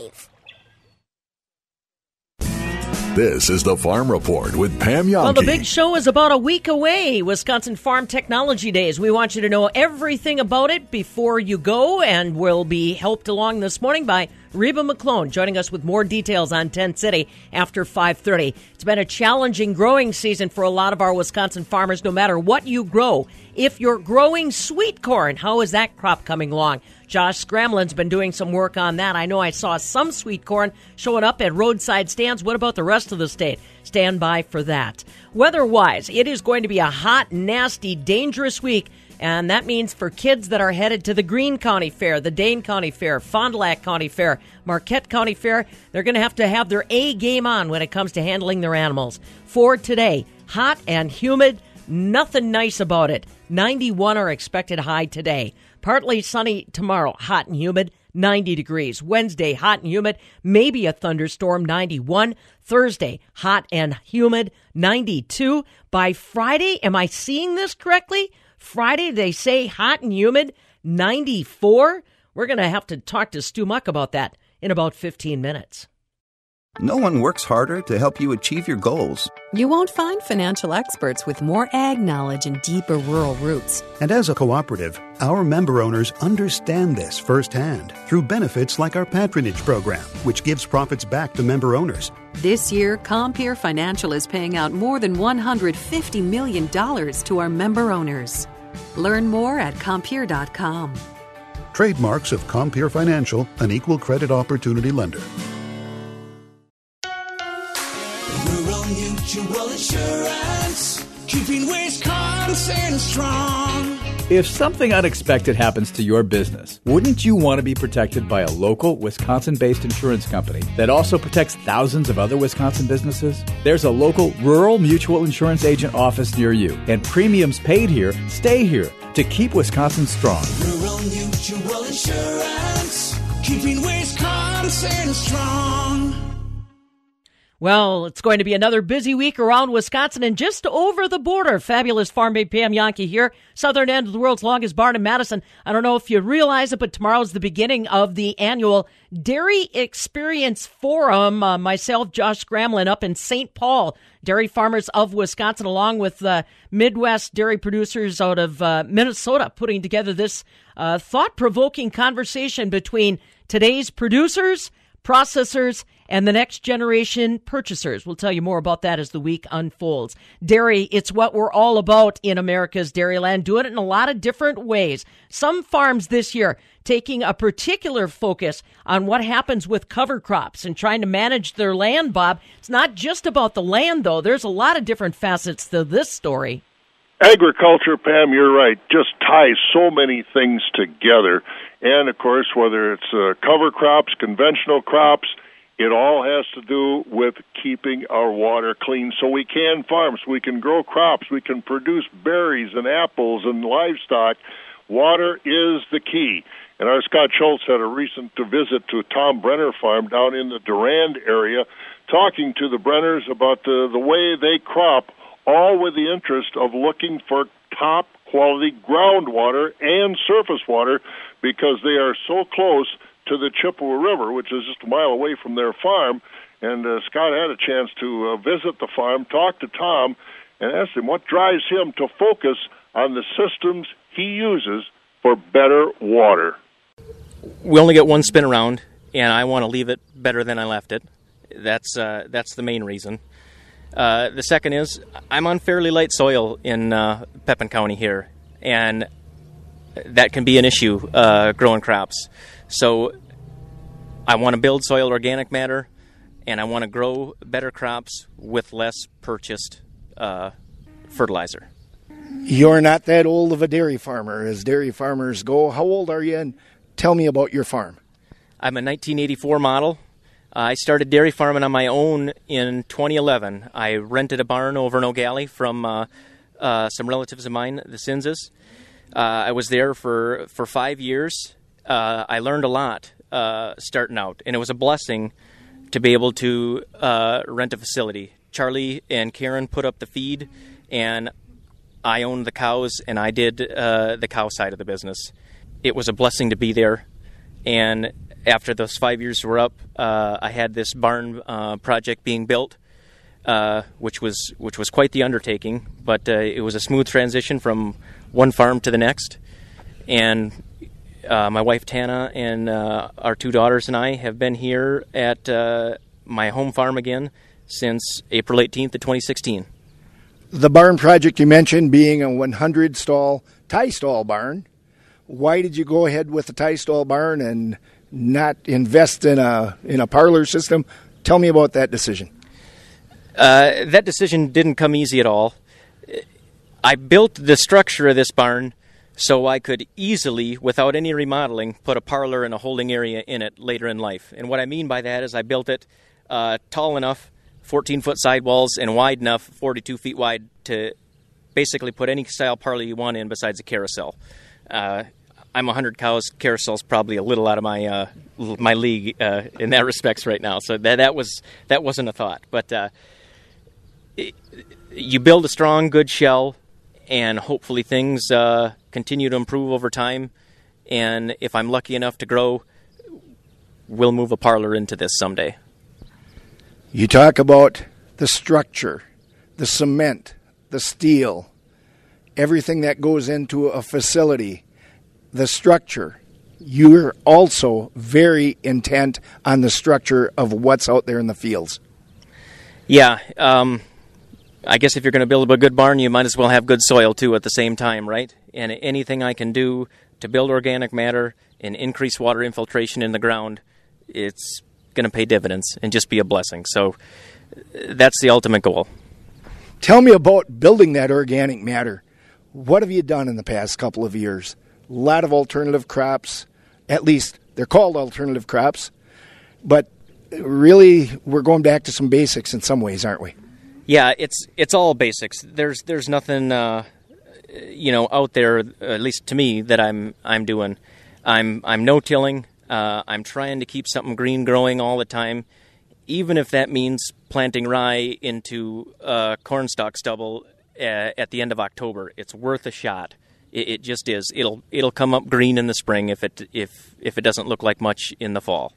live. This is the Farm Report with Pam Jahnke. Well, the big show is about a week away, Wisconsin Farm Technology Days. We want you to know everything about it before you go, and we'll be helped along this morning by Reba McClone, joining us with more details on Tent City after 5.30. It's been a challenging growing season for a lot of our Wisconsin farmers, no matter what you grow. If you're growing sweet corn, how is that crop coming along? Josh Scramlin's been doing some work on that. I know I saw some sweet corn showing up at roadside stands. What about the rest of the state? Stand by for that. Weather wise, it is going to be a hot, nasty, dangerous week. And that means for kids that are headed to the Greene County Fair, the Dane County Fair, Fond du Lac County Fair, Marquette County Fair, they're going to have to have their A game on when it comes to handling their animals. For today, hot and humid, nothing nice about it. 91 are expected high today. Partly sunny tomorrow, hot and humid, 90 degrees. Wednesday, hot and humid, maybe a thunderstorm, 91. Thursday, hot and humid, 92. By Friday, am I seeing this correctly? Friday, they say hot and humid, 94. We're going to have to talk to Stu Muck about that in about 15 minutes. No one works harder to help you achieve your goals. You won't find financial experts with more ag knowledge and deeper rural roots. And as a cooperative, our member owners understand this firsthand through benefits like our patronage program, which gives profits back to member owners. This year, Compeer Financial is paying out more than $150 million to our member owners. Learn more at Compeer.com. Trademarks of Compeer Financial, an equal credit opportunity lender. Mutual Insurance, keeping Wisconsin strong. If something unexpected happens to your business, wouldn't you want to be protected by a local Wisconsin based insurance company that also protects thousands of other Wisconsin businesses? There's a local rural mutual insurance agent office near you, and premiums paid here stay here to keep Wisconsin strong. Rural Mutual Insurance, keeping Wisconsin strong. Well, it's going to be another busy week around Wisconsin and just over the border. Fabulous farm babe Pam Jahnke here, southern end of the world's longest barn in Madison. I don't know if you realize it, but tomorrow's the beginning of the annual Dairy Experience Forum. Uh, myself, Josh Scramlin, up in St. Paul, dairy farmers of Wisconsin, along with uh, Midwest dairy producers out of uh, Minnesota, putting together this uh, thought provoking conversation between today's producers, processors, and the next generation purchasers. We'll tell you more about that as the week unfolds. Dairy, it's what we're all about in America's dairyland, doing it in a lot of different ways. Some farms this year taking a particular focus on what happens with cover crops and trying to manage their land, Bob. It's not just about the land, though. There's a lot of different facets to this story. Agriculture, Pam, you're right, just ties so many things together. And of course, whether it's uh, cover crops, conventional crops, it all has to do with keeping our water clean so we can farm, so we can grow crops, we can produce berries and apples and livestock. Water is the key. And our Scott Schultz had a recent visit to Tom Brenner Farm down in the Durand area, talking to the Brenners about the, the way they crop, all with the interest of looking for top quality groundwater and surface water because they are so close to the Chippewa River, which is just a mile away from their farm. And uh, Scott had a chance to uh, visit the farm, talk to Tom, and ask him what drives him to focus on the systems he uses for better water. We only get one spin around, and I want to leave it better than I left it. That's uh, that's the main reason. Uh, the second is I'm on fairly light soil in uh, Pepin County here, and that can be an issue uh, growing crops. So I want to build soil organic matter, and I want to grow better crops with less purchased uh, fertilizer. You're not that old of a dairy farmer as dairy farmers go. How old are you? And tell me about your farm. I'm a 1984 model. I started dairy farming on my own in 2011. I rented a barn over in Gallie from uh, uh, some relatives of mine, the Sinzes. Uh, I was there for, for five years. Uh, I learned a lot uh, starting out, and it was a blessing to be able to uh, rent a facility. Charlie and Karen put up the feed, and I owned the cows, and I did uh, the cow side of the business. It was a blessing to be there, and after those five years were up, uh, I had this barn uh, project being built, which was which was quite the undertaking. But it was a smooth transition from one farm to the next, and uh, my wife Tana and uh, our two daughters and I have been here at my home farm again since April 18th of 2016. The barn project you mentioned being a 100 stall tie stall barn. Why did you go ahead with the tie stall barn and not invest in a in a parlor system? Tell me about that decision. Uh, that decision didn't come easy at all. I built the structure of this barn so I could easily, without any remodeling, put a parlor and a holding area in it later in life. And what I mean by that is I built it uh, tall enough, 14 foot sidewalls, and wide enough, 42 feet wide, to basically put any style parlor you want in besides a carousel. Uh, I'm 100 cows. Carousel's probably a little out of my uh, my league uh, in that respects right now. So that that was that wasn't a thought. But uh, it, you build a strong, good shell, and hopefully things uh, continue to improve over time. And if I'm lucky enough to grow, we'll move a parlor into this someday. You talk about the structure, the cement, the steel, everything that goes into a facility, the structure. You're also very intent on the structure of what's out there in the fields. Yeah, um, I guess if you're going to build a good barn, you might as well have good soil too at the same time, right? And anything I can do to build organic matter and increase water infiltration in the ground, it's going to pay dividends and just be a blessing. So that's the ultimate goal. Tell me about building that organic matter. What have you done in the past couple of years? A lot of alternative crops, at least they're called alternative crops, but really we're going back to some basics in some ways, aren't we? Yeah, it's it's all basics. There's there's nothing uh, you know out there, at least to me, that I'm I'm doing. I'm I'm no tilling. Uh, I'm trying to keep something green growing all the time, even if that means planting rye into uh, cornstalk stubble uh, at the end of October. It's worth a shot. It, it, just is. It'll it'll come up green in the spring if it if if it doesn't look like much in the fall.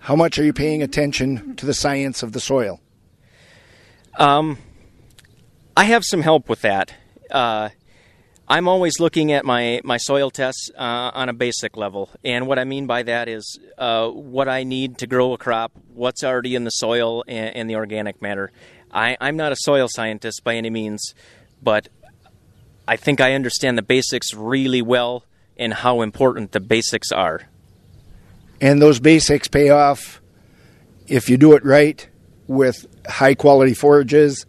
How much are you paying attention to the science of the soil? Um, I have some help with that. Uh, I'm always looking at my, my soil tests uh, on a basic level. And what I mean by that is uh, what I need to grow a crop, what's already in the soil and, and the organic matter. I, I'm not a soil scientist by any means, but I think I understand the basics really well and how important the basics are. And those basics pay off if you do it right with high quality forages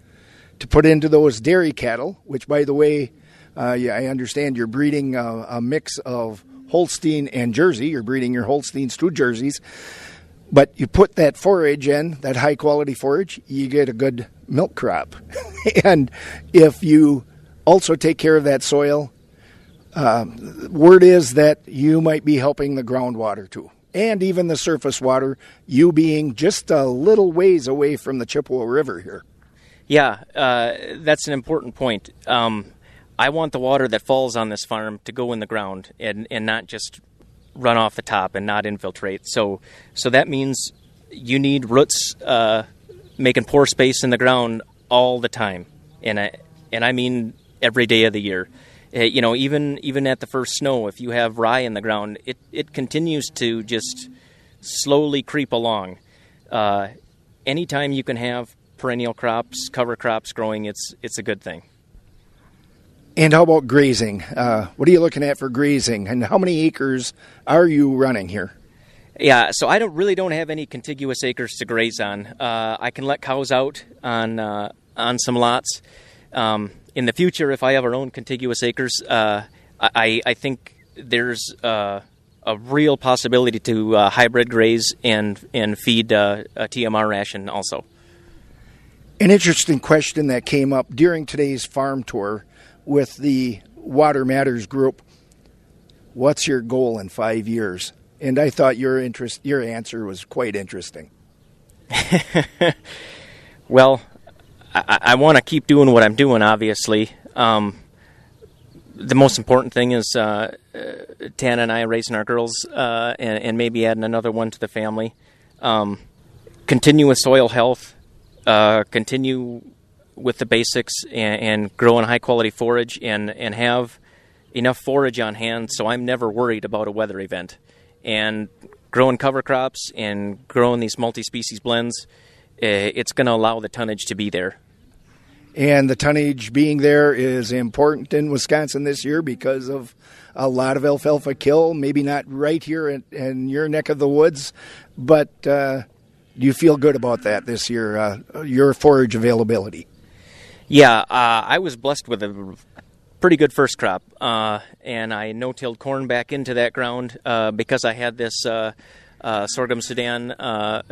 to put into those dairy cattle, which, by the way, uh, yeah, I understand you're breeding a, a, mix of Holstein and Jersey. You're breeding your Holsteins to Jerseys. But you put that forage in, that high quality forage, you get a good milk crop. and if you also take care of that soil, uh, word is that you might be helping the groundwater too. And even the surface water, you being just a little ways away from the Chippewa River here. Yeah, uh, that's an important point. Um, I want the water that falls on this farm to go in the ground and, and not just run off the top and not infiltrate. So so that means you need roots uh, making pore space in the ground all the time, and I and I mean every day of the year. Uh, you know, even even at the first snow, if you have rye in the ground, it it continues to just slowly creep along. Uh, anytime you can have perennial crops, cover crops growing, it's it's a good thing. And how about grazing? Uh, what are you looking at for grazing? And how many acres are you running here? Yeah, so I don't really don't have any contiguous acres to graze on. Uh, I can let cows out on uh, on some lots. Um, in the future, if I have our own contiguous acres, uh, I, I think there's uh, a real possibility to uh, hybrid graze and and feed a TMR ration also. An interesting question that came up during today's farm tour with the Water Matters group, what's your goal in five years? And I thought your interest, your answer was quite interesting. well, I, I want to keep doing what I'm doing, obviously. Um, the most important thing is uh, uh, Tana and I raising our girls, uh, and, and, maybe adding another one to the family. Um, continue with soil health. Uh, continue with the basics and, and growing high quality forage, and and have enough forage on hand so I'm never worried about a weather event. And growing cover crops and growing these multi species blends, eh, it's going to allow the tonnage to be there and the tonnage being there is important in Wisconsin this year because of a lot of alfalfa kill. Maybe not right here in, in your neck of the woods, but uh, do you feel good about that this year? Uh, your forage availability? Yeah, uh, I was blessed with a pretty good first crop, uh, and I no-tilled corn back into that ground uh, because I had this uh, sorghum Sudan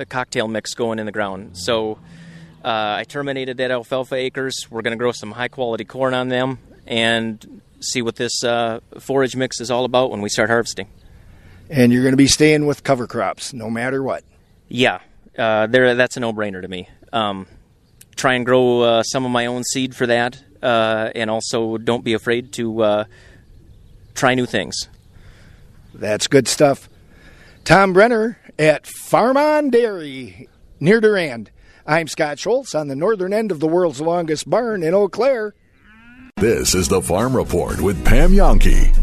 cocktail mix going in the ground. So. Uh, I terminated that alfalfa acres. We're going to grow some high quality corn on them and see what this uh, forage mix is all about when we start harvesting. And you're going to be staying with cover crops no matter what. Yeah, uh, there. That's a no brainer to me. Um, try and grow uh, some of my own seed for that, uh, and also don't be afraid to uh, try new things. That's good stuff. Tom Brenner at Farm on Dairy near Durand. I'm Scott Schultz on the northern end of the world's longest barn in Eau Claire. This is the Farm Report with Pam Jahnke.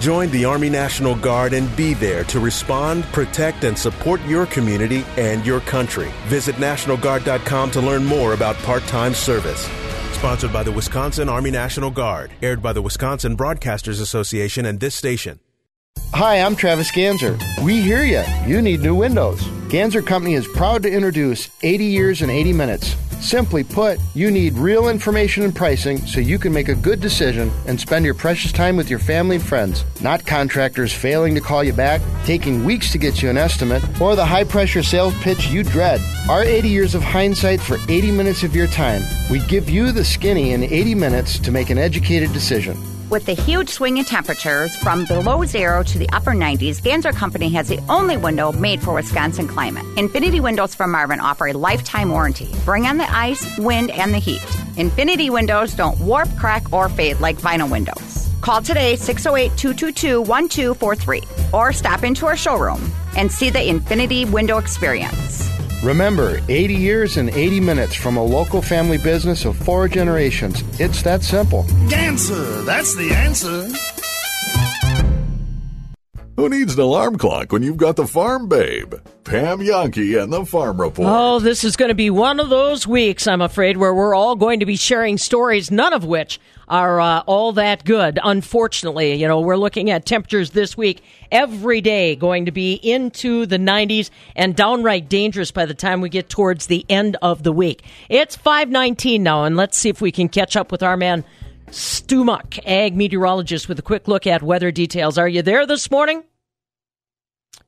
Join the Army National Guard and be there to respond, protect, and support your community and your country. Visit NationalGuard.com to learn more about part time service. Sponsored by the Wisconsin Army National Guard. Aired by the Wisconsin Broadcasters Association and this station. Hi, I'm Travis Ganzer. We hear you. You need new windows. Ganzer Company is proud to introduce 80 Years in 80 Minutes. Simply put, you need real information and pricing so you can make a good decision and spend your precious time with your family and friends, not contractors failing to call you back, taking weeks to get you an estimate, or the high pressure sales pitch you dread. Our 80 years of hindsight for 80 minutes of your time. We give you the skinny in 80 minutes to make an educated decision. With the huge swing in temperatures from below zero to the upper 90s, Ganzer Company has the only window made for Wisconsin climate. Infinity Windows from Marvin offer a lifetime warranty. Bring on the ice, wind, and the heat. Infinity Windows don't warp, crack, or fade like vinyl windows. Call today 608 222 1243 or stop into our showroom and see the Infinity Window experience. Remember, 80 years and 80 minutes from a local family business of four generations. It's that simple. Ganzer, that's the answer. Who needs an alarm clock when you've got the Farm Babe? Pam Jahnke and the Farm Report. Oh, this is going to be one of those weeks, I'm afraid, where we're all going to be sharing stories, none of which are uh, all that good. Unfortunately, you know, we're looking at temperatures this week every day going to be into the 90s and downright dangerous by the time we get towards the end of the week. It's 519 now, and let's see if we can catch up with our man Stu Muck, ag meteorologist, with a quick look at weather details. Are you there this morning?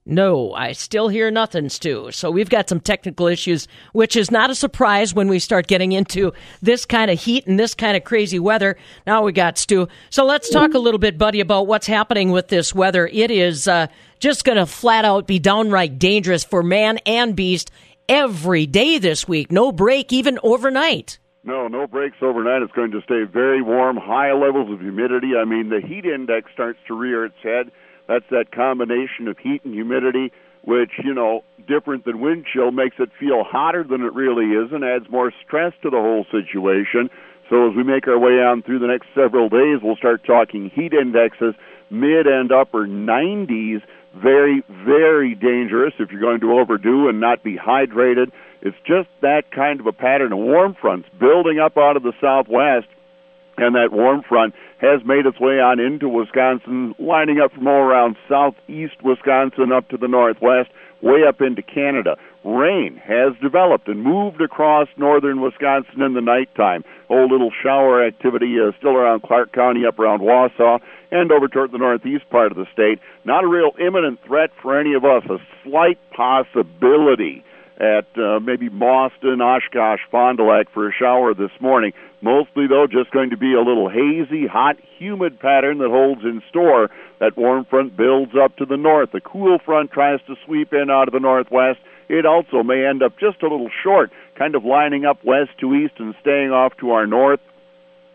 No, I still hear nothing, Stu. So we've got some technical issues, which is not a surprise when we start getting into this kind of heat and this kind of crazy weather. Now we got Stu. So let's talk a little bit, buddy, about what's happening with this weather. It is uh, just going to flat out be downright dangerous for man and beast every day this week. No break, even overnight. No, no breaks overnight. It's going to stay very warm, high levels of humidity. I mean, the heat index starts to rear its head. That's that combination of heat and humidity, which, you know, different than wind chill, makes it feel hotter than it really is and adds more stress to the whole situation. So as we make our way on through the next several days, we'll start talking heat indexes, mid and upper 90s. Very, very dangerous if you're going to overdo and not be hydrated It's just that kind of a pattern of warm fronts building up out of the southwest, and that warm front has made its way on into Wisconsin, lining up from all around southeast Wisconsin up to the northwest, way up into Canada. Rain has developed and moved across northern Wisconsin in the nighttime. Oh, little shower activity uh, still around Clark County, up around Wausau, and over toward the northeast part of the state. Not a real imminent threat for any of us. A slight possibility at uh, maybe Mauston, Oshkosh, Fond du Lac for a shower this morning. Mostly, though, just going to be a little hazy, hot, humid pattern that holds in store. That warm front builds up to the north. The cool front tries to sweep in out of the northwest. It also may end up just a little short, kind of lining up west to east and staying off to our north,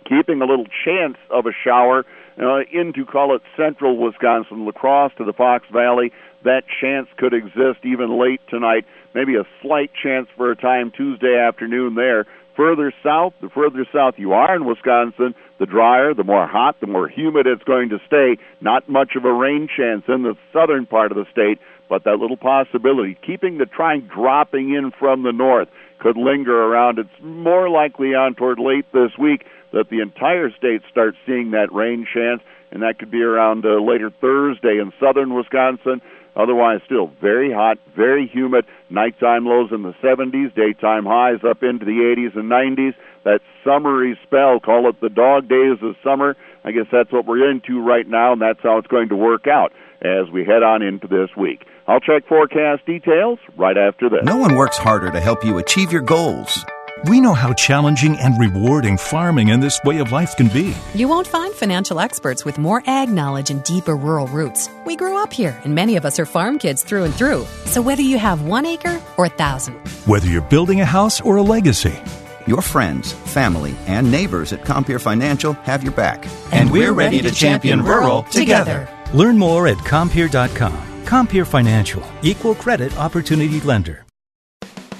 keeping a little chance of a shower uh, into, call it, central Wisconsin, La Crosse to the Fox Valley. That chance could exist even late tonight. Maybe a slight chance for a time Tuesday afternoon there. Further south, the further south you are in Wisconsin, the drier, the more hot, the more humid it's going to stay. Not much of a rain chance in the southern part of the state, but that little possibility, keeping the trine dropping in from the north, could linger around. It's more likely on toward late this week that the entire state starts seeing that rain chance, and that could be around uh, later Thursday in southern Wisconsin. Otherwise, still very hot, very humid. Nighttime lows in the 70s, daytime highs up into the 80s and 90s. That summery spell, call it the dog days of summer. I guess that's what we're into right now, and that's how it's going to work out as we head on into this week. I'll check forecast details right after this. No one works harder to help you achieve your goals. We know how challenging and rewarding farming and this way of life can be. You won't find financial experts with more ag knowledge and deeper rural roots. We grew up here, and many of us are farm kids through and through. So whether you have one acre or a thousand, whether you're building a house or a legacy, your friends, family, and neighbors at Compeer Financial have your back. And, and we're, ready, ready to champion rural together. Learn more at Compeer.com. Compeer Financial, equal credit opportunity lender.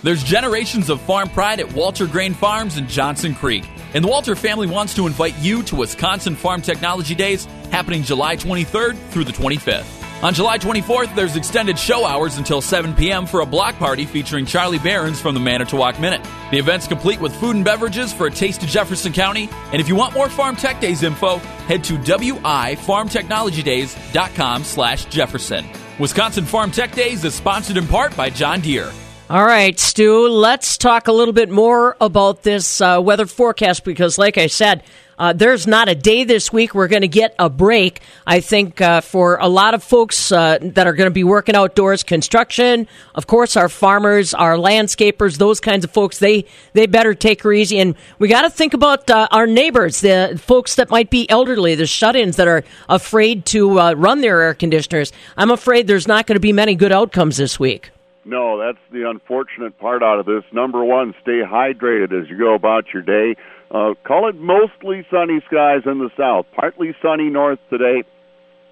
There's generations of farm pride at Walter Grain Farms in Johnson Creek. And the Walter family wants to invite you to Wisconsin Farm Technology Days happening July 23rd through the 25th. On July 24th, there's extended show hours until 7 p.m. for a block party featuring Charlie Berens from the Manitowoc Minute. The event's complete with food and beverages for a taste of Jefferson County. And if you want more Farm Tech Days info, head to wifarmtechnologydays.com slash Jefferson. Wisconsin Farm Tech Days is sponsored in part by John Deere. All right, Stu, let's talk a little bit more about this uh, weather forecast because, like I said, uh, there's not a day this week we're going to get a break. I think uh, for a lot of folks uh, that are going to be working outdoors, construction, of course, our farmers, our landscapers, those kinds of folks, they they better take her easy. And we got to think about uh, our neighbors, the folks that might be elderly, the shut-ins that are afraid to uh, run their air conditioners. I'm afraid there's not going to be many good outcomes this week. No, that's the unfortunate part out of this. Number one, stay hydrated as you go about your day. Uh, call it mostly sunny skies in the south, partly sunny north today,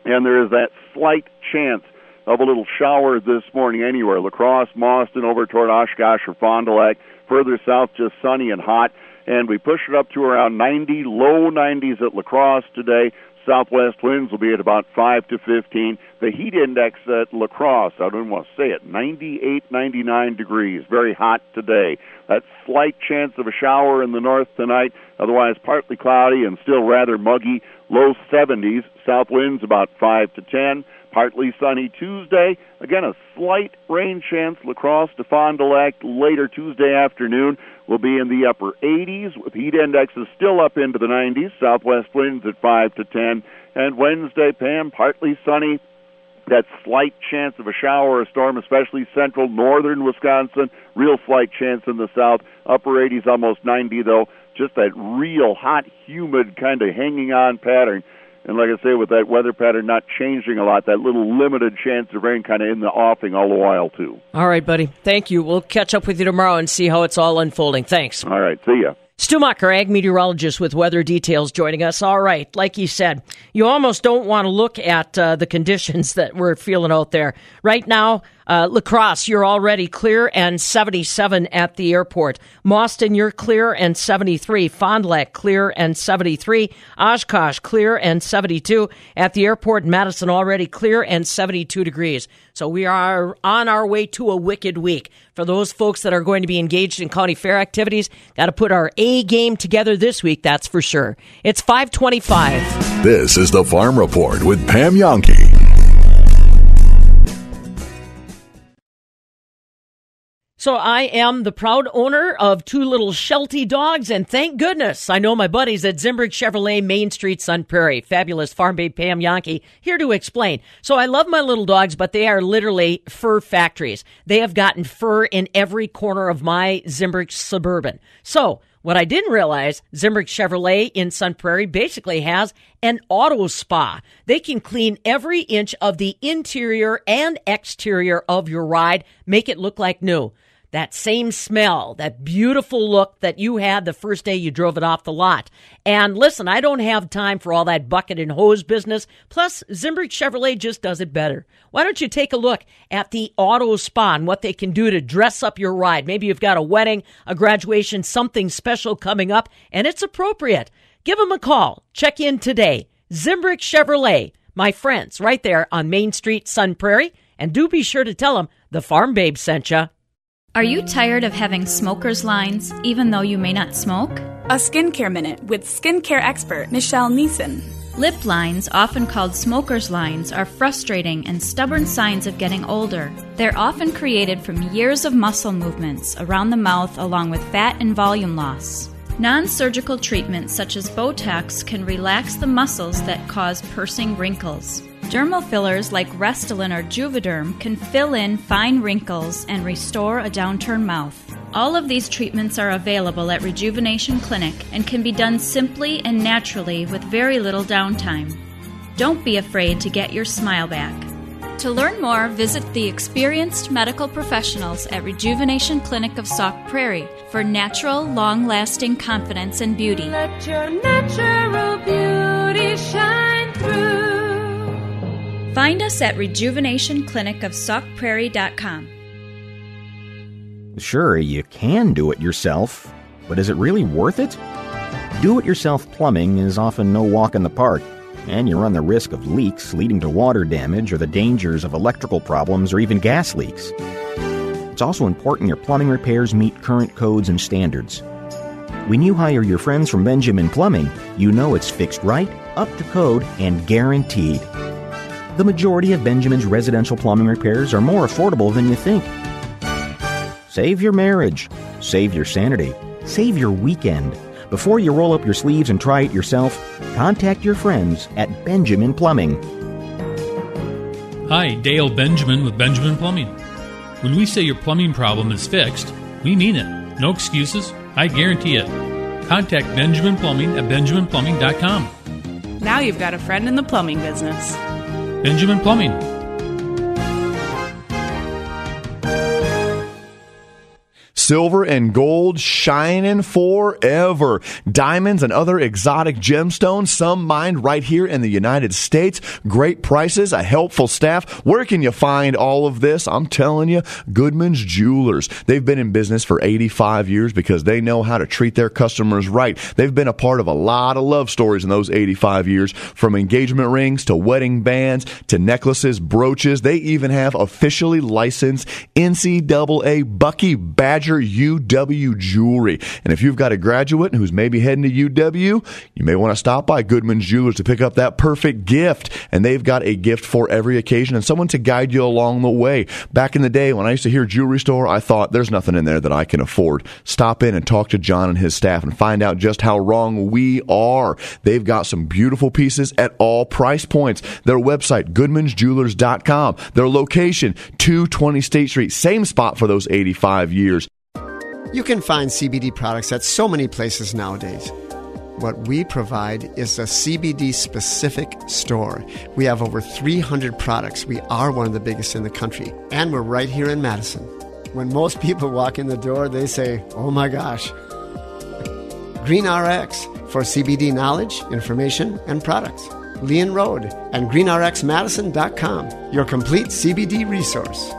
and there is that slight chance of a little shower this morning anywhere. La Crosse, Mauston, over toward Oshkosh or Fond du Lac. Further south, just sunny and hot. And we push it up to around 90, low 90s at Lacrosse today. Southwest winds will be at about 5 to 15. The heat index at La Crosse, I don't want to say it, 98, 99 degrees. Very hot today. That slight chance of a shower in the north tonight, otherwise partly cloudy and still rather muggy. Low 70s. South winds about 5 to 10. Partly sunny Tuesday. Again, a slight rain chance. Lacrosse to Fond du Lac later Tuesday afternoon will be in the upper 80s with heat indexes still up into the 90s. Southwest winds at 5 to 10. And Wednesday, Pam, partly sunny. That slight chance of a shower or storm, especially central northern Wisconsin. Real slight chance in the south. Upper 80s, almost 90 though. Just that real hot, humid kind of hanging on pattern and like I say, with that weather pattern not changing a lot, that little limited chance of rain kind of in the offing all the while, too. All right, buddy. Thank you. We'll catch up with you tomorrow and see how it's all unfolding. Thanks. All right. See ya. Stu Muck, ag meteorologist with weather details, joining us. All right, like you said, you almost don't want to look at uh, the conditions that we're feeling out there right now. Uh, La Crosse, you're already clear and 77 at the airport. Mauston, you're clear and 73. Fond du Lac, clear and 73. Oshkosh, clear and 72. At the airport, Madison, already clear and 72 degrees. So we are on our way to a wicked week. For those folks that are going to be engaged in county fair activities, got to put our A game together this week, that's for sure. It's 525. This is the Farm Report with Pam Jahnke. So I am the proud owner of two little Sheltie dogs, and thank goodness I know my buddies at Zimbrick Chevrolet Main Street, Sun Prairie. Fabulous farm babe Pam Jahnke here to explain. So I love my little dogs, but they are literally fur factories. They have gotten fur in every corner of my Zimbrick Suburban. So what I didn't realize, Zimbrick Chevrolet in Sun Prairie basically has an auto spa. They can clean every inch of the interior and exterior of your ride, make it look like new that same smell, that beautiful look that you had the first day you drove it off the lot. And listen, I don't have time for all that bucket and hose business. Plus, Zimbrick Chevrolet just does it better. Why don't you take a look at the auto spa and what they can do to dress up your ride? Maybe you've got a wedding, a graduation, something special coming up, and it's appropriate. Give them a call. Check in today. Zimbrick Chevrolet, my friends, right there on Main Street, Sun Prairie. And do be sure to tell them the Farm Babe sent you. Are you tired of having smoker's lines even though you may not smoke? A skincare minute with skincare expert Michelle Neeson. Lip lines, often called smoker's lines, are frustrating and stubborn signs of getting older. They're often created from years of muscle movements around the mouth along with fat and volume loss. Non surgical treatments such as Botox can relax the muscles that cause pursing wrinkles. Dermal fillers like Restylane or Juvederm can fill in fine wrinkles and restore a downturned mouth. All of these treatments are available at Rejuvenation Clinic and can be done simply and naturally with very little downtime. Don't be afraid to get your smile back. To learn more, visit the experienced medical professionals at Rejuvenation Clinic of Sauk Prairie for natural, long lasting confidence and beauty. Let your natural beauty shine through. Find us at rejuvenationclinicofsaukprairie.com. Sure, you can do it yourself, but is it really worth it? Do it yourself plumbing is often no walk in the park, and you run the risk of leaks leading to water damage or the dangers of electrical problems or even gas leaks. It's also important your plumbing repairs meet current codes and standards. When you hire your friends from Benjamin Plumbing, you know it's fixed right, up to code, and guaranteed. The majority of Benjamin's residential plumbing repairs are more affordable than you think. Save your marriage. Save your sanity. Save your weekend. Before you roll up your sleeves and try it yourself, contact your friends at Benjamin Plumbing. Hi, Dale Benjamin with Benjamin Plumbing. When we say your plumbing problem is fixed, we mean it. No excuses. I guarantee it. Contact Benjamin Plumbing at benjaminplumbing.com. Now you've got a friend in the plumbing business. Benjamin Plumbing. Silver and gold shining forever. Diamonds and other exotic gemstones, some mined right here in the United States. Great prices, a helpful staff. Where can you find all of this? I'm telling you, Goodman's Jewelers. They've been in business for 85 years because they know how to treat their customers right. They've been a part of a lot of love stories in those 85 years, from engagement rings to wedding bands to necklaces, brooches. They even have officially licensed NCAA Bucky Badger UW Jewelry. And if you've got a graduate who's maybe heading to UW, you may want to stop by Goodman's Jewelers to pick up that perfect gift. And they've got a gift for every occasion and someone to guide you along the way. Back in the day when I used to hear jewelry store, I thought there's nothing in there that I can afford. Stop in and talk to John and his staff and find out just how wrong we are. They've got some beautiful pieces at all price points. Their website, goodmansjewelers.com. Their location, 220 State Street, same spot for those 85 years. You can find CBD products at so many places nowadays. What we provide is a CBD specific store. We have over 300 products. We are one of the biggest in the country, and we're right here in Madison. When most people walk in the door, they say, Oh my gosh. Green RX for CBD knowledge, information, and products. Leon Road and greenrxmadison.com, your complete CBD resource.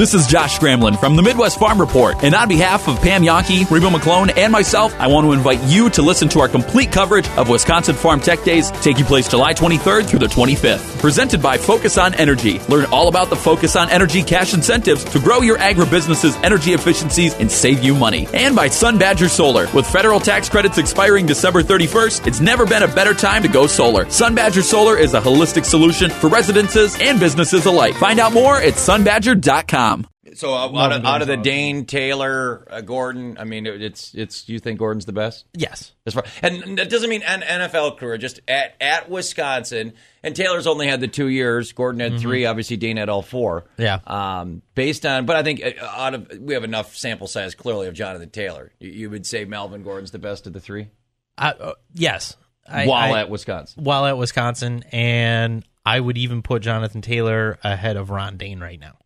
This is Josh Scramlin from the Midwest Farm Report, and on behalf of Pam Jahnke, Reba McClone, and myself, I want to invite you to listen to our complete coverage of Wisconsin Farm Tech Days, taking place July 23rd through the 25th. Presented by Focus on Energy. Learn all about the Focus on Energy cash incentives to grow your agribusiness's energy efficiencies and save you money. And by Sun Badger Solar. With federal tax credits expiring December 31st, it's never been a better time to go solar. Sun Badger Solar is a holistic solution for residences and businesses alike. Find out more at sunbadger.com. So uh, out, of, out of the Dayne, Taylor, uh, Gordon, I mean, it's it's. You think Gordon's the best? Yes. As far and that doesn't mean an NFL career. Just at at Wisconsin, and Taylor's only had the two years. Gordon had Mhm. three. Obviously, Dayne had all four. Yeah. Um, based on, but I think uh, out of we have enough sample size clearly of Jonathan Taylor. You, you would say Melvin Gordon's the best of the three. I, uh, yes. I, While I- at Wisconsin. While at Wisconsin, and I would even put Jonathan Taylor ahead of Ron Dayne right now.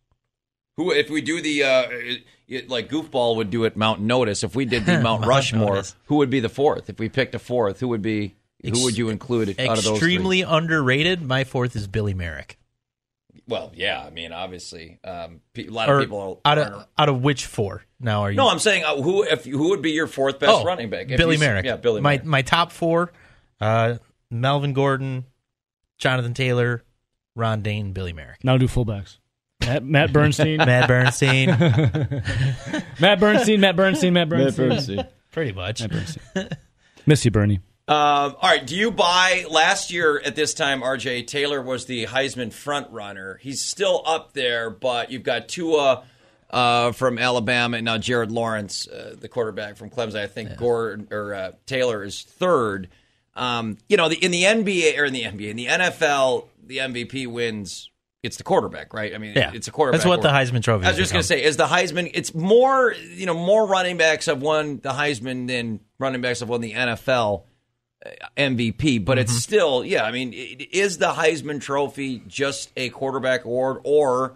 Who, if we do the uh, it- it- like goofball would do at Mount Notice, if we did the Mount Mount Rushmore, Notice. who would be the fourth? If we picked a fourth, who would be? Who would you include out of those? three? Extremely underrated. My fourth is Billy Marek. Well, yeah, I mean, obviously, um, pe- a lot Or of people. out aren't- of out of which four? Now are you? no, I'm saying uh, who if who would be your fourth best Oh, running back? If Billy Marek. Yeah, Billy. My Marek. my top four: uh, Melvin Gordon, Jonathan Taylor, Ron Dayne, Billy Marek. Now do fullbacks. Matt, Matt Bernstein. Matt Bernstein. Matt Bernstein. Matt Bernstein. Matt Bernstein. Bernstein. Pretty much. Matt Bernstein. Miss you, Bernie. Um, all right. Do you buy last year at this time? RJ Taylor was the Heisman front runner. He's still up there, but you've got Tua uh, from Alabama and now Jared Lawrence, uh, the quarterback from Clemson. I think Gordon or uh, Taylor is third. Um, you know, the, in the NBA or in the NBA, in the NFL, the MVP wins. It's the quarterback, right? I mean, Yeah. it's a quarterback. That's what the. Heisman Trophy I was just going to say, is the Heisman? It's more, you know, more running backs have won the Heisman than running backs have won the NFL uh, MVP, but Mm-hmm. it's still, yeah. I mean, is the Heisman Trophy just a quarterback award, or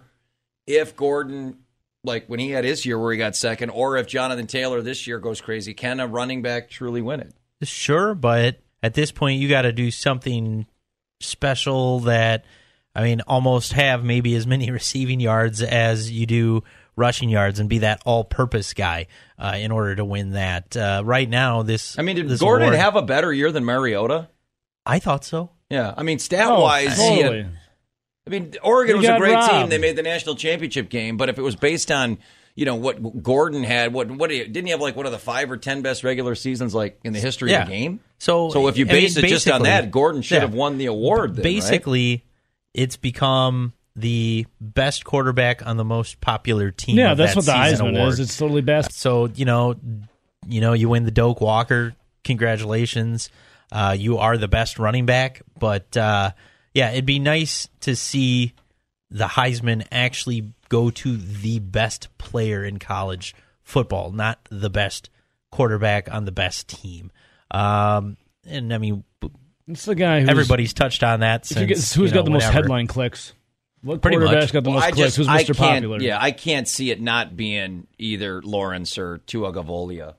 if Gordon, like when he had his year where he got second, or if Jonathan Taylor this year goes crazy, can a running back truly win it? Sure, but at this point, you got to do something special that, I mean, almost have maybe as many receiving yards as you do rushing yards and be that all purpose guy uh, in order to win that. Uh, right now, this. I mean, did this Gordon award- have a better year than Mariota? I thought so. Yeah, I mean, stat Oh, wise, totally. I mean, Oregon He was a got great team. They made the national championship game, but if it was based on you know what Gordon had, what what did he, didn't he have like one of the five or ten best regular seasons like in the history Yeah. of the game? So, so if you I mean, base it just on that, Gordon should yeah. have won the award. Then, right? It's become the best quarterback on the most popular team. Yeah, that's that what the Heisman award. is. It's totally best. So you know, you know, you win the Doak Walker. Congratulations, uh, you are the best running back. But uh, yeah, it'd be nice to see the Heisman actually go to the best player in college football, not the best quarterback on the best team. Um, and I mean, It's the guy who's everybody's touched on that. If you get- who's you got the most whenever. headline clicks? What Pretty quarterback's much. got the most I clicks? just Who's Mr. can't, Popular? yeah, I can't see it not being either Lawrence or Tua Gavolia.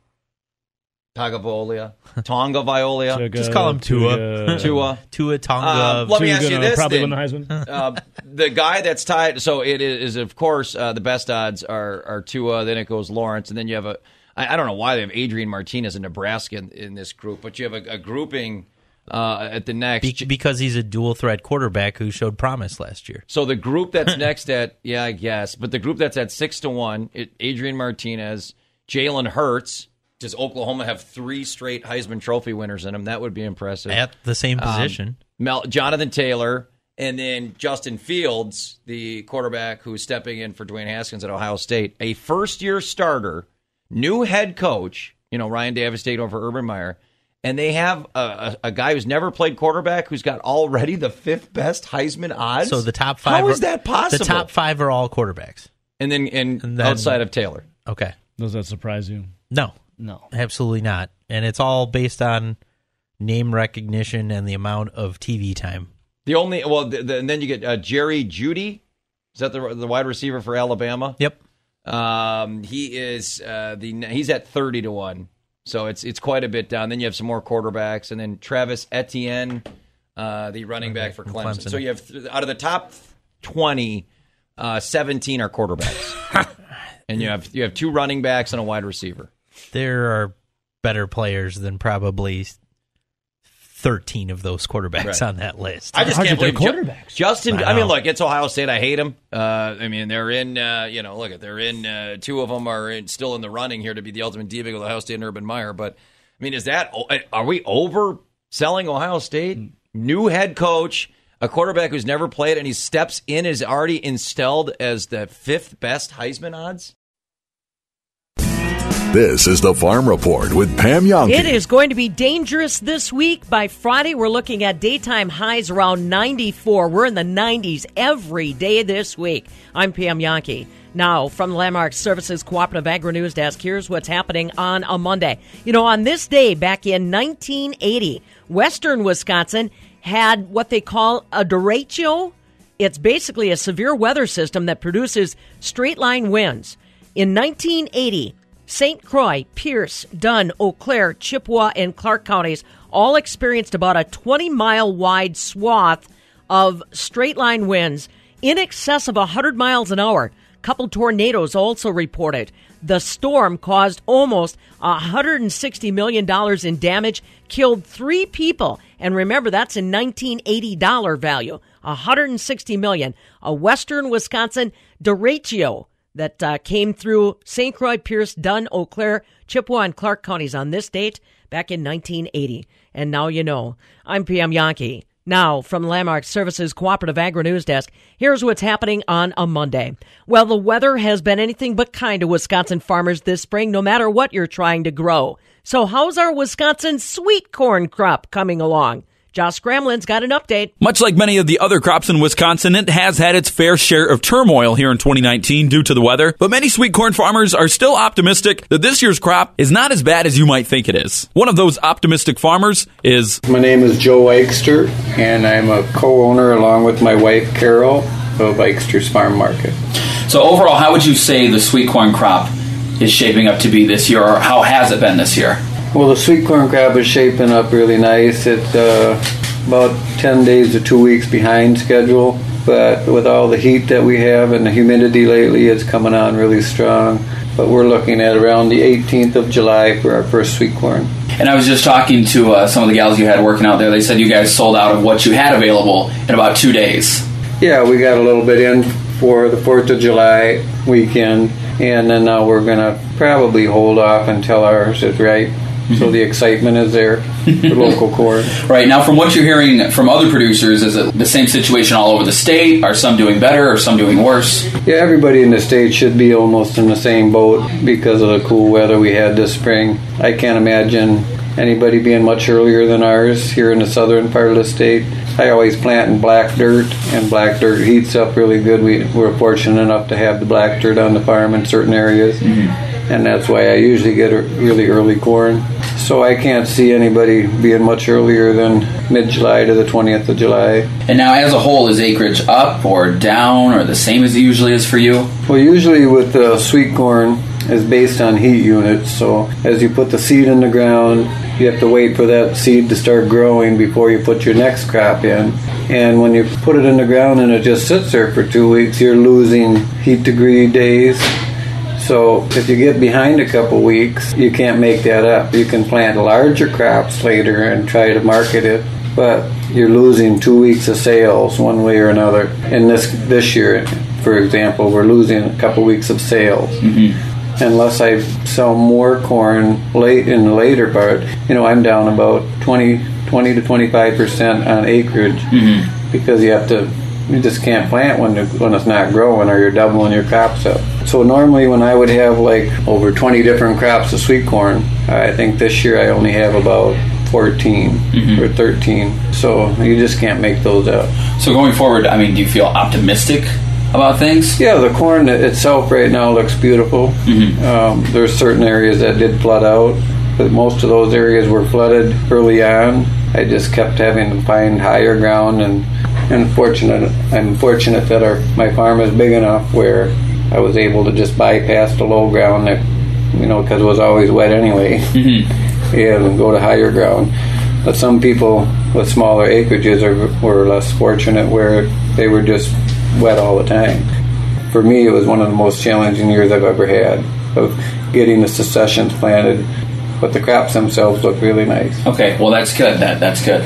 Tagavolia, Tonga Violia. Just call him Tua. Tua. Tua Tonga. Uh, let me ask you this: probably then. win the Heisman. uh, the guy that's tied. So it is, of course, uh, the best odds are are Tua. Then it goes Lawrence, and then you have a. I, I don't know why they have Adrian Martinez in Nebraska in, in this group, but you have a, a grouping uh, at the next. Be- because he's a dual threat quarterback who showed promise last year. So the group that's next at yeah, I guess, but the group that's at six to one, it, Adrian Martinez, Jalen Hurts. Does Oklahoma have three straight Heisman Trophy winners in them? That would be impressive. At the same Um, position. Mel, Jonathan Taylor, and then Justin Fields, the quarterback who's stepping in for Dwayne Haskins at Ohio State, a first-year starter, new head coach. You know Ryan Davis taking over Urban Meyer, and they have a, a, a guy who's never played quarterback who's got already the fifth best Heisman odds. So the top five. How are- is that possible? The top five are all quarterbacks. and then and, And then- outside of Taylor. Okay. Does that surprise you? No. No. Absolutely not. And it's all based on name recognition and the amount of TV time. The only well, the, the, and then you get uh, Jerry Jeudy. Is that the the wide receiver for Alabama? Yep. Um, he is uh, the he's at thirty to one, so it's it's quite a bit down. Then you have some more quarterbacks, and then Travis Etienne, uh, the running back for Clemson. Clemson. So you have th- out of the top twenty, uh, 17 are quarterbacks. and you have you have two running backs and a wide receiver. There are better players than probably 13 of those quarterbacks Right. on that list. I just can't believe Ju- Justin. I I, mean, look, it's Ohio State. I hate them. Uh, I mean, they're in. Uh, you know, look, they're in. Uh, two of them are in, still in the running here to be the ultimate D big with Ohio State and Urban Meyer. But I mean, is that? Are we overselling Ohio State? New head coach, a quarterback who's never played, and he steps in is already installed as the fifth best Heisman odds. This is the Farm Report with Pam Jahnke. It is going to be dangerous this week. By Friday, we're looking at daytime highs around 94. We're in the 90s every day this week. I'm Pam Jahnke. Now, from the Landmark Services Cooperative Agri News Desk, here's what's happening on a Monday. You know, on this day back in 1980, Western Wisconsin had what they call a derecho. It's basically a severe weather system that produces straight line winds. In 1980, St. Croix, Pierce, Dunn, Eau Claire, Chippewa, and Clark counties all experienced about a 20 mile wide swath of straight line winds in excess of 100 miles an hour. Couple tornadoes also reported. The storm caused almost $160 million in damage, killed three people. And remember, that's in 1980 dollar value. 160 million. A western Wisconsin derecho that uh, came through St. Croix, Pierce, Dunn, Eau Claire, Chippewa, and Clark counties on this date back in 1980. And now you know. I'm Pam Jahnke. Now, from Landmark Services Cooperative Agri News Desk, here's what's happening on a Monday. Well, the weather has been anything but kind to Wisconsin farmers this spring, no matter what you're trying to grow. So, how's our Wisconsin sweet corn crop coming along? Josh Scramlin's got an update. Much like many of the other crops in Wisconsin, it has had its fair share of turmoil here in 2019 due to the weather, but many sweet corn farmers are still optimistic that this year's crop is not as bad as you might think it is. One of those optimistic farmers is My name is Joe Eichster, and I'm a co-owner along with my wife Carol of Eichster's Farm Market. So overall, how would you say the sweet corn crop is shaping up to be this year, or how has it been this year? Well, the sweet corn crop is shaping up really nice. It's uh, about 10 days to two weeks behind schedule, but with all the heat that we have and the humidity lately, it's coming on really strong. But we're looking at around the 18th of July for our first sweet corn. And I was just talking to uh, some of the gals you had working out there. They said you guys sold out of what you had available in about two days. Yeah, we got a little bit in for the 4th of July weekend, and then now we're going to probably hold off until ours is right. So the excitement is there for local corn. Right now, from what you're hearing from other producers, is it the same situation all over the state? Are some doing better? Or some doing worse? Yeah, everybody in the state should be almost in the same boat because of the cool weather we had this spring. I can't imagine anybody being much earlier than ours here in the southern part of the state. I always plant in black dirt, and black dirt heats up really good. We, we're fortunate enough to have the black dirt on the farm in certain areas, mm-hmm. and that's why I usually get a really early corn. So I can't see anybody being much earlier than mid July to the 20th of July. And now, as a whole, is acreage up or down or the same as it usually is for you? Well, usually with the sweet corn is based on heat units. So as you put the seed in the ground, you have to wait for that seed to start growing before you put your next crop in. And when you put it in the ground and it just sits there for two weeks, you're losing heat degree days. So if you get behind a couple weeks, you can't make that up. You can plant larger crops later and try to market it, but you're losing two weeks of sales one way or another. In this this year, for example, we're losing a couple weeks of sales. Mm-hmm. Unless I sell more corn late in the later part, you know, I'm down about 20, 20 to 25 percent on acreage mm-hmm. because you have to you just can't plant when the, when it's not growing or you're doubling your crops up. So normally when I would have like over 20 different crops of sweet corn, I think this year I only have about 14 or 13. So you just can't make those up. So going forward, I mean, do you feel optimistic about things? Yeah, the corn itself right now looks beautiful. Um, there's certain areas that did flood out, but most of those areas were flooded early on. I just kept having to find higher ground, and, and fortunate, I'm fortunate that our my farm is big enough where I was able to just bypass the low ground that you know because it was always wet anyway, mm-hmm. and go to higher ground. But some people with smaller acreages are, were less fortunate where they were just wet all the time. for me, it was one of the most challenging years I've ever had of getting the successions planted. But the crops themselves look really nice. Okay, well that's good. That that's good.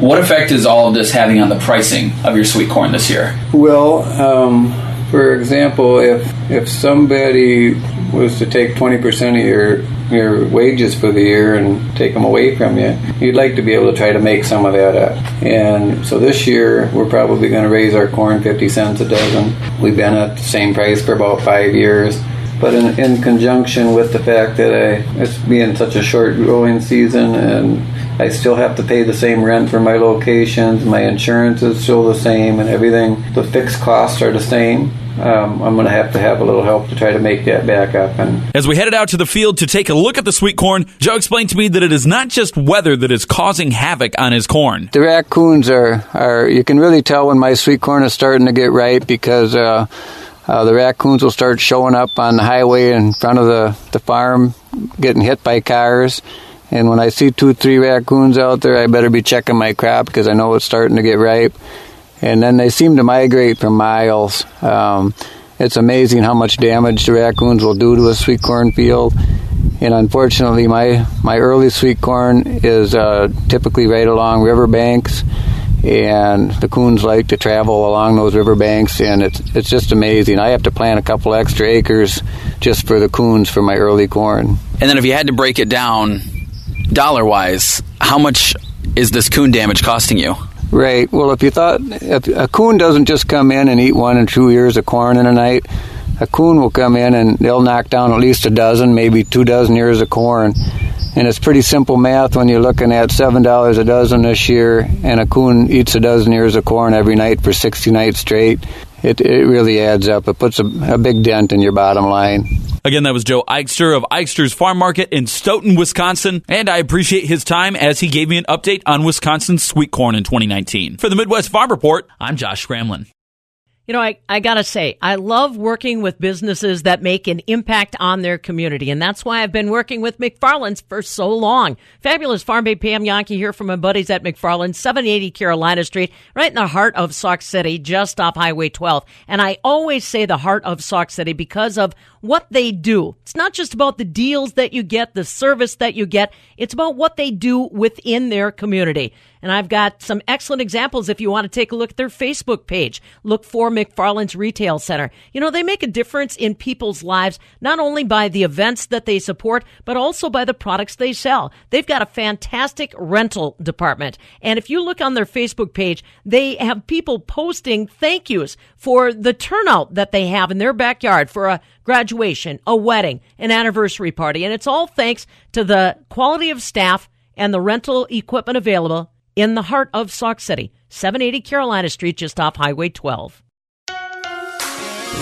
What effect is all of this having on the pricing of your sweet corn this year? Well, um, for example, if if somebody was to take twenty percent of your your wages for the year and take them away from you, you'd like to be able to try to make some of that up. And so this year, we're probably going to raise our corn 50 cents a dozen. We've been at the same price for about five years. But in, in conjunction with the fact that I, it's being such a short growing season and I still have to pay the same rent for my locations, my insurance is still the same, and everything, the fixed costs are the same um, I'm going to have to have a little help to try to make that back up. And as we headed out to the field to take a look at the sweet corn, Joe explained to me that it is not just weather that is causing havoc on his corn. The raccoons are are you can really tell when my sweet corn is starting to get ripe because. Uh, uh, the raccoons will start showing up on the highway in front of the, the farm, getting hit by cars. And when I see two, three raccoons out there, I better be checking my crop because I know it's starting to get ripe and then they seem to migrate for miles. Um, it's amazing how much damage the raccoons will do to a sweet corn field. And unfortunately, my, my early sweet corn is uh, typically right along riverbanks, and the coons like to travel along those riverbanks, and it's it's just amazing. I have to plant a couple extra acres just for the coons for my early corn. And then, if you had to break it down, dollar wise, how much is this coon damage costing you? Right. Well, if you thought if a coon doesn't just come in and eat one and two ears of corn in a night, a coon will come in and they'll knock down at least a dozen, maybe two dozen ears of corn. And it's pretty simple math when you're looking at seven dollars a dozen this year, and a coon eats a dozen ears of corn every night for sixty nights straight. It it really adds up. It puts a, a big dent in your bottom line. Again, that was Joe Eichster of Eichster's Farm Market in Stoughton, Wisconsin. And I appreciate his time as he gave me an update on Wisconsin's sweet corn in 2019. For the Midwest Farm Report, I'm Josh Scramlin. You know, I, I gotta say, I love working with businesses that make an impact on their community. And that's why I've been working with McFarland's for so long. Fabulous Farm Babe Pam Jahnke here from my buddies at McFarland, 780 Carolina Street, right in the heart of Sauk City, just off Highway 12. And I always say the heart of Sauk City because of what they do. It's not just about the deals that you get, the service that you get. It's about what they do within their community. And I've got some excellent examples if you want to take a look at their Facebook page. Look for McFarland's Retail Center. You know, they make a difference in people's lives, not only by the events that they support, but also by the products they sell. They've got a fantastic rental department. And if you look on their Facebook page, they have people posting thank yous for the turnout that they have in their backyard for a graduation, a wedding, an anniversary party. And it's all thanks to the quality of staff and the rental equipment available in the heart of Sauk City, 780 Carolina Street, just off Highway 12.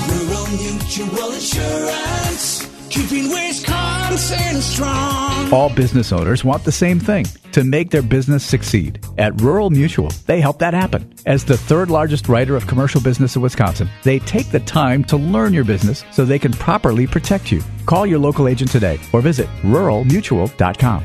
Rural Mutual Insurance, keeping Wisconsin strong. All business owners want the same thing to make their business succeed. At Rural Mutual, they help that happen. As the third largest writer of commercial business in Wisconsin, they take the time to learn your business so they can properly protect you. Call your local agent today or visit ruralmutual.com.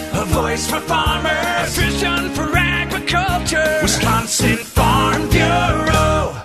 A voice for farmers, vision for agriculture. Wisconsin Farm Bureau.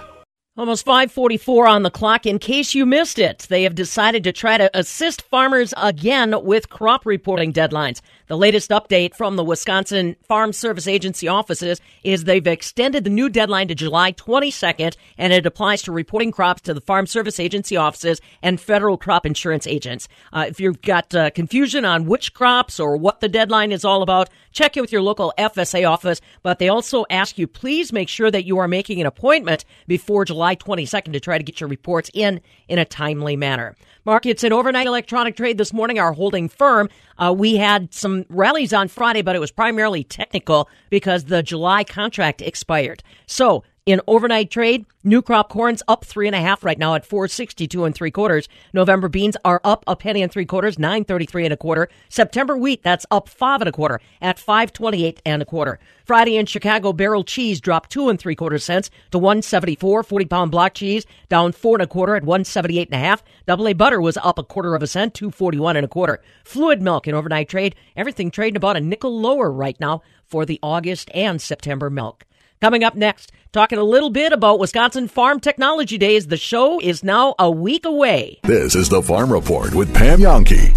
Almost 544 on the clock. In case you missed it, they have decided to try to assist farmers again with crop reporting deadlines. The latest update from the Wisconsin Farm Service Agency offices is they've extended the new deadline to July 22nd, and it applies to reporting crops to the Farm Service Agency offices and federal crop insurance agents. Uh, if you've got uh, confusion on which crops or what the deadline is all about, check in with your local FSA office. But they also ask you please make sure that you are making an appointment before July 22nd to try to get your reports in in a timely manner. Markets in overnight electronic trade this morning are holding firm. Uh, we had some rallies on Friday, but it was primarily technical because the July contract expired. So In overnight trade, new crop corn's up three and a half right now at 462 and three quarters. November beans are up a penny and three quarters, 933 and a quarter. September wheat, that's up five and a quarter at 528 and a quarter. Friday in Chicago, barrel cheese dropped two and three quarter cents to 174. 40 pound block cheese down four and a quarter at 178 and a half. Double A butter was up a quarter of a cent, 241 and a quarter. Fluid milk in overnight trade, everything trading about a nickel lower right now for the August and September milk. Coming up next, talking a little bit about Wisconsin Farm Technology Days. The show is now a week away. This is the Farm Report with Pam Jahnke.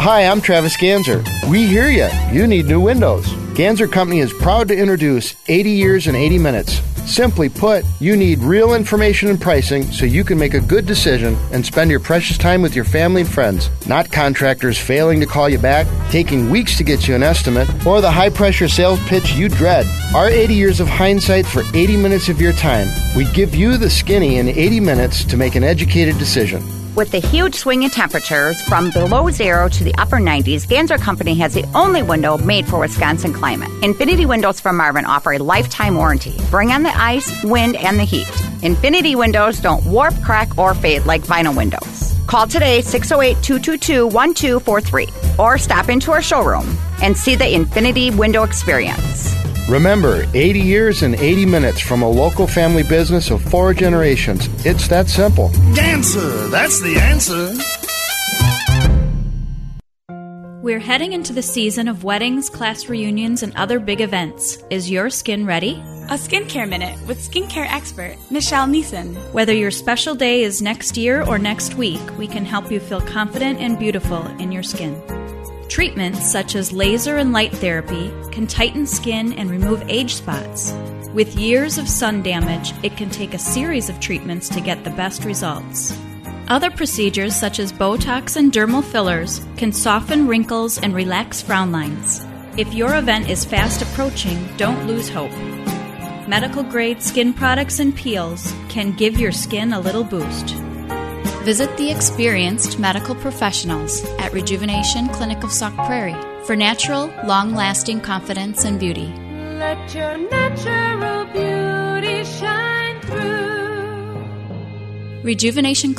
Hi, I'm Travis Ganzer. We hear you. You need new windows. Ganzer Company is proud to introduce 80 years and 80 minutes. Simply put, you need real information and pricing so you can make a good decision and spend your precious time with your family and friends, not contractors failing to call you back, taking weeks to get you an estimate, or the high pressure sales pitch you dread. Our 80 years of hindsight for 80 minutes of your time. We give you the skinny in 80 minutes to make an educated decision. With the huge swing in temperatures from below zero to the upper 90s, Ganzer Company has the only window made for Wisconsin climate. Infinity Windows from Marvin offer a lifetime warranty. Bring on the ice, wind, and the heat. Infinity Windows don't warp, crack, or fade like vinyl windows. Call today 608 222 1243 or stop into our showroom and see the Infinity Window experience. Remember, 80 years and 80 minutes from a local family business of four generations. It's that simple. Ganzer, that's the answer. We're heading into the season of weddings, class reunions, and other big events. Is your skin ready? A skincare minute with skincare expert Michelle Neeson. Whether your special day is next year or next week, we can help you feel confident and beautiful in your skin. Treatments such as laser and light therapy can tighten skin and remove age spots. With years of sun damage, it can take a series of treatments to get the best results. Other procedures, such as Botox and dermal fillers, can soften wrinkles and relax frown lines. If your event is fast approaching, don't lose hope. Medical grade skin products and peels can give your skin a little boost. Visit the experienced medical professionals at Rejuvenation Clinic of Sauk Prairie for natural, long lasting confidence and beauty. Let your natural beauty shine. Rejuvenation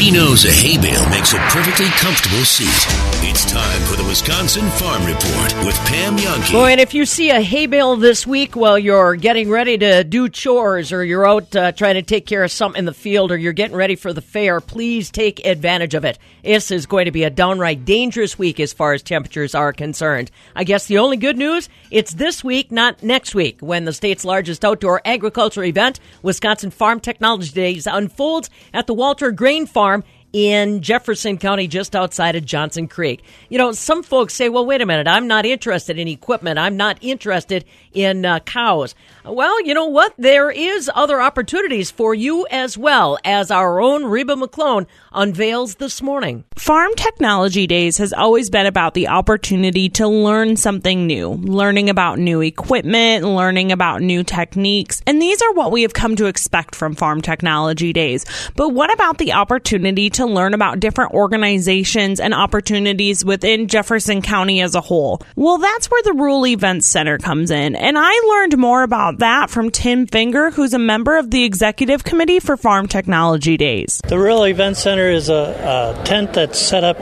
She knows a hay bale makes a perfectly comfortable seat. It's time for the Wisconsin Farm Report with Pam Jahnke. Boy, and if you see a hay bale this week while you're getting ready to do chores or you're out uh, trying to take care of something in the field or you're getting ready for the fair, please take advantage of it. This is going to be a downright dangerous week as far as temperatures are concerned. I guess the only good news, it's this week, not next week, when the state's largest outdoor agriculture event, Wisconsin Farm Technology Days, unfolds at the Walter Grain Farm in Jefferson County, just outside of Johnson Creek. You know, some folks say, well, wait a minute, I'm not interested in equipment. I'm not interested in uh, cows. Well, you know what? There is other opportunities for you as well, as our own Reba McClone unveils this morning. Farm Technology Days has always been about the opportunity to learn something new, learning about new equipment, learning about new techniques, and these are what we have come to expect from Farm Technology Days. But what about the opportunity to learn about different organizations and opportunities within Jefferson County as a whole? Well, that's where the Rural Events Center comes in, and I learned more about that from Tim Finger, who's a member of the Executive Committee for Farm Technology Days. The Rural Event Center is a, a tent that's set up,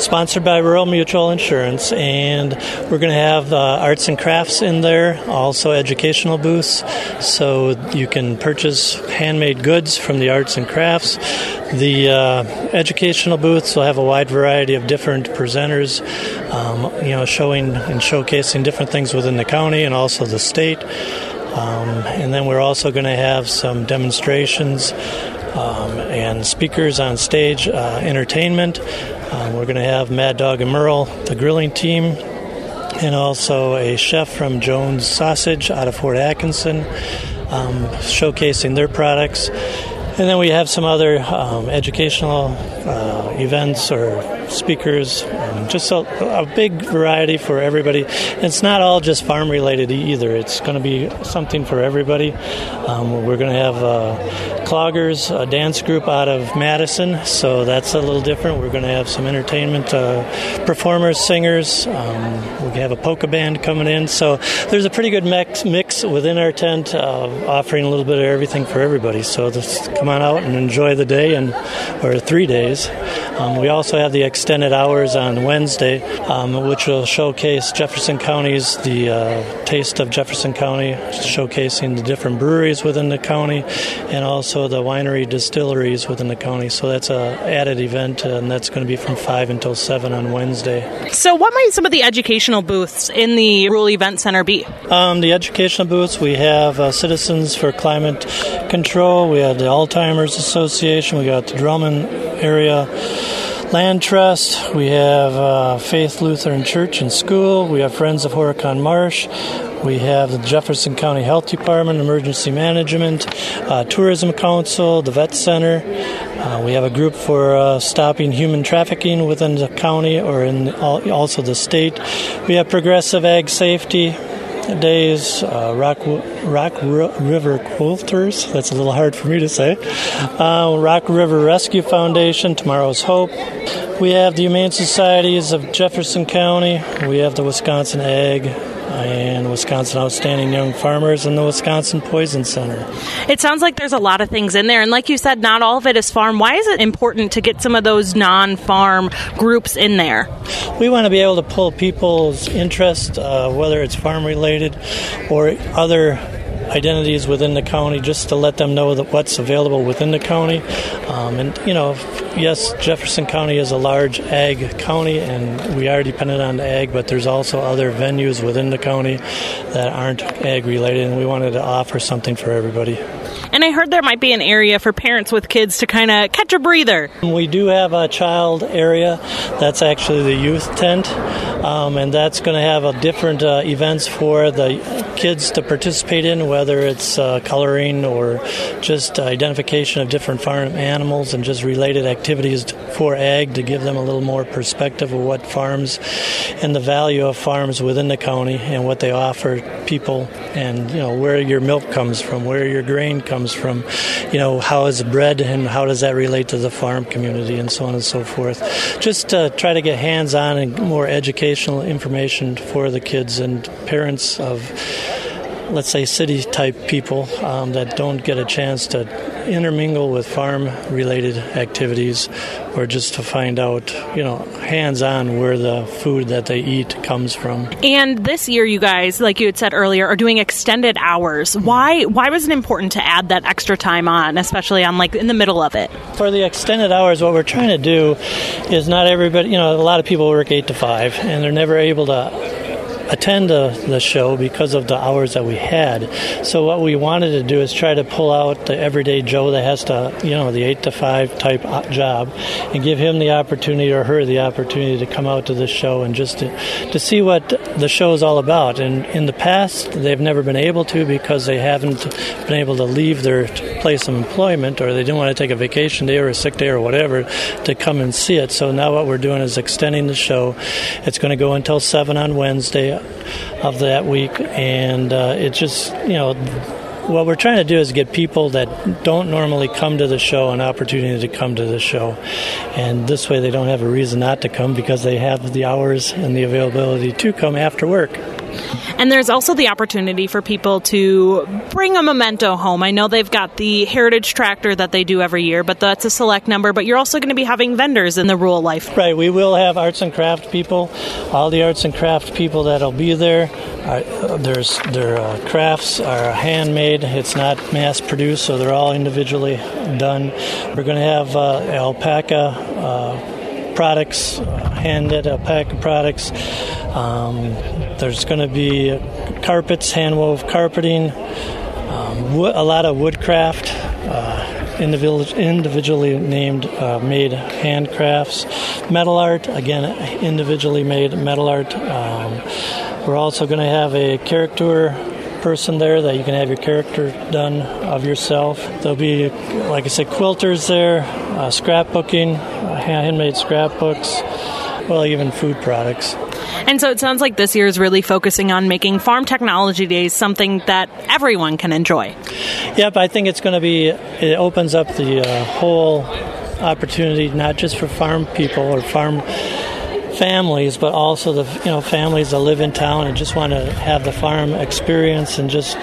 sponsored by Rural Mutual Insurance, and we're going to have uh, arts and crafts in there, also educational booths, so you can purchase handmade goods from the arts and crafts. The uh, educational booths will have a wide variety of different presenters, um, you know, showing and showcasing different things within the county and also the state. Um, and then we're also going to have some demonstrations um, and speakers on stage, uh, entertainment. Um, we're going to have Mad Dog and Merle, the grilling team, and also a chef from Jones Sausage out of Fort Atkinson, um, showcasing their products. And then we have some other um, educational uh, events or speakers, just a, a, big variety for everybody. It's not all just farm related either. It's going to be something for everybody. Um, we're going to have uh, cloggers, a dance group out of Madison, so that's a little different. We're going to have some entertainment uh, performers, singers. Um, we have a polka band coming in, so there's a pretty good mix, within our tent, uh, offering a little bit of everything for everybody. So just come on out and enjoy the day, and or three days. Um, we also have the extended hours on Wednesday, um, which will showcase Jefferson County's the uh, taste of Jefferson County, showcasing the different breweries within the county, and also the winery distilleries within the county. So that's a added event, and that's going to be from five until seven on Wednesday. So, what might some of the educational booths in the Rural Event Center be? Um, the educational booths we have uh, Citizens for Climate Control, we have the Alzheimer's Association, we got the Drumlin area Land Trust, we have uh, Faith Lutheran Church and School, we have Friends of Horicon Marsh, we have the Jefferson County Health Department, Emergency Management, uh, Tourism Council, the Vet Center. Uh, we have a group for uh, stopping human trafficking within the county or in also the state. We have Progressive Ag Safety, days, uh, Rock, Rock River Quilters, that's a little hard for me to say, uh, Rock River Rescue Foundation, Tomorrow's Hope. We have the Humane Societies of Jefferson County. We have the Wisconsin Ag and Wisconsin Outstanding Young Farmers and the Wisconsin Poison Center. It sounds like there's a lot of things in there, and like you said, not all of it is farm. Why is it important to get some of those non farm groups in there? We want to be able to pull people's interest, uh, whether it's farm related or other identities within the county just to let them know that what's available within the county. Um, and, you know, yes, Jefferson County is a large ag county and we are dependent on ag, but there's also other venues within the county that aren't ag related, and we wanted to offer something for everybody. And I heard there might be an area for parents with kids to kind of catch a breather. We do have a child area. That's actually the youth tent, um, and that's going to have a different uh, events for the kids to participate in, whether it's uh, coloring or just identification of different farm animals and just related activities for ag to give them a little more perspective of what farms and the value of farms within the county and what they offer people, and you know where your milk comes from, where your grain comes comes from, you know, how is bred and how does that relate to the farm community and so on and so forth. Just to try to get hands on and more educational information for the kids and parents of let's say city type people um, that don't get a chance to intermingle with farm related activities or just to find out, you know, hands on where the food that they eat comes from. And this year you guys, like you had said earlier, are doing extended hours. Why why was it important to add that extra time on, especially on like in the middle of it? For the extended hours what we're trying to do is not everybody, you know, a lot of people work 8 to 5 and they're never able to attend the, the show because of the hours that we had. So what we wanted to do is try to pull out the everyday Joe that has to, you know, the eight to five type uh, job, and give him the opportunity or her the opportunity to come out to this show and just to, to see what the show is all about. And in the past, they've never been able to because they haven't been able to leave their place of employment or they didn't want to take a vacation day or a sick day or whatever to come and see it. So now what we're doing is extending the show. It's going to go until seven on Wednesday of that week, and uh, it's just you know what we're trying to do is get people that don't normally come to the show an opportunity to come to the show. And this way they don't have a reason not to come because they have the hours and the availability to come after work. And there's also the opportunity for people to bring a memento home. I know they've got the Heritage Tractor that they do every year, but that's a select number. But you're also going to be having vendors in the rural life. Right. We will have arts and craft people. All the arts and craft people that'll be there. There's their uh, crafts are handmade. It's not mass produced, so they're all individually done. We're going to have uh, alpaca. Uh, products, hand knit alpaca products. Um, there's going to be carpets, hand wove carpeting, um, a lot of woodcraft. Uh, individually named uh, made handcrafts, metal art again individually made metal art. Um, we're also going to have a character person there that you can have your character done of yourself. There'll be, like I said, quilters there, uh, scrapbooking, uh, handmade scrapbooks, well, even food products. And so it sounds like this year is really focusing on making Farm Technology Days something that everyone can enjoy. Yep, I think it's going to be, it opens up the uh, whole opportunity, not just for farm people or farm families, but also the you know families that live in town and just want to have the farm experience and just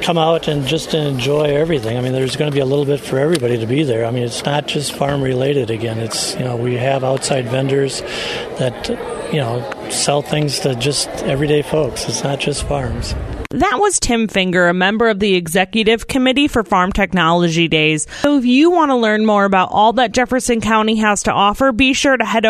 come out and just enjoy everything. I mean, there's going to be a little bit for everybody to be there. I mean, it's not just farm related. Again, it's you know we have outside vendors that you know sell things to just everyday folks. It's not just farms. That was Tim Finger, a member of the executive committee for Farm Technology Days. So if you want to learn more about all that Jefferson County has to offer, be sure to head over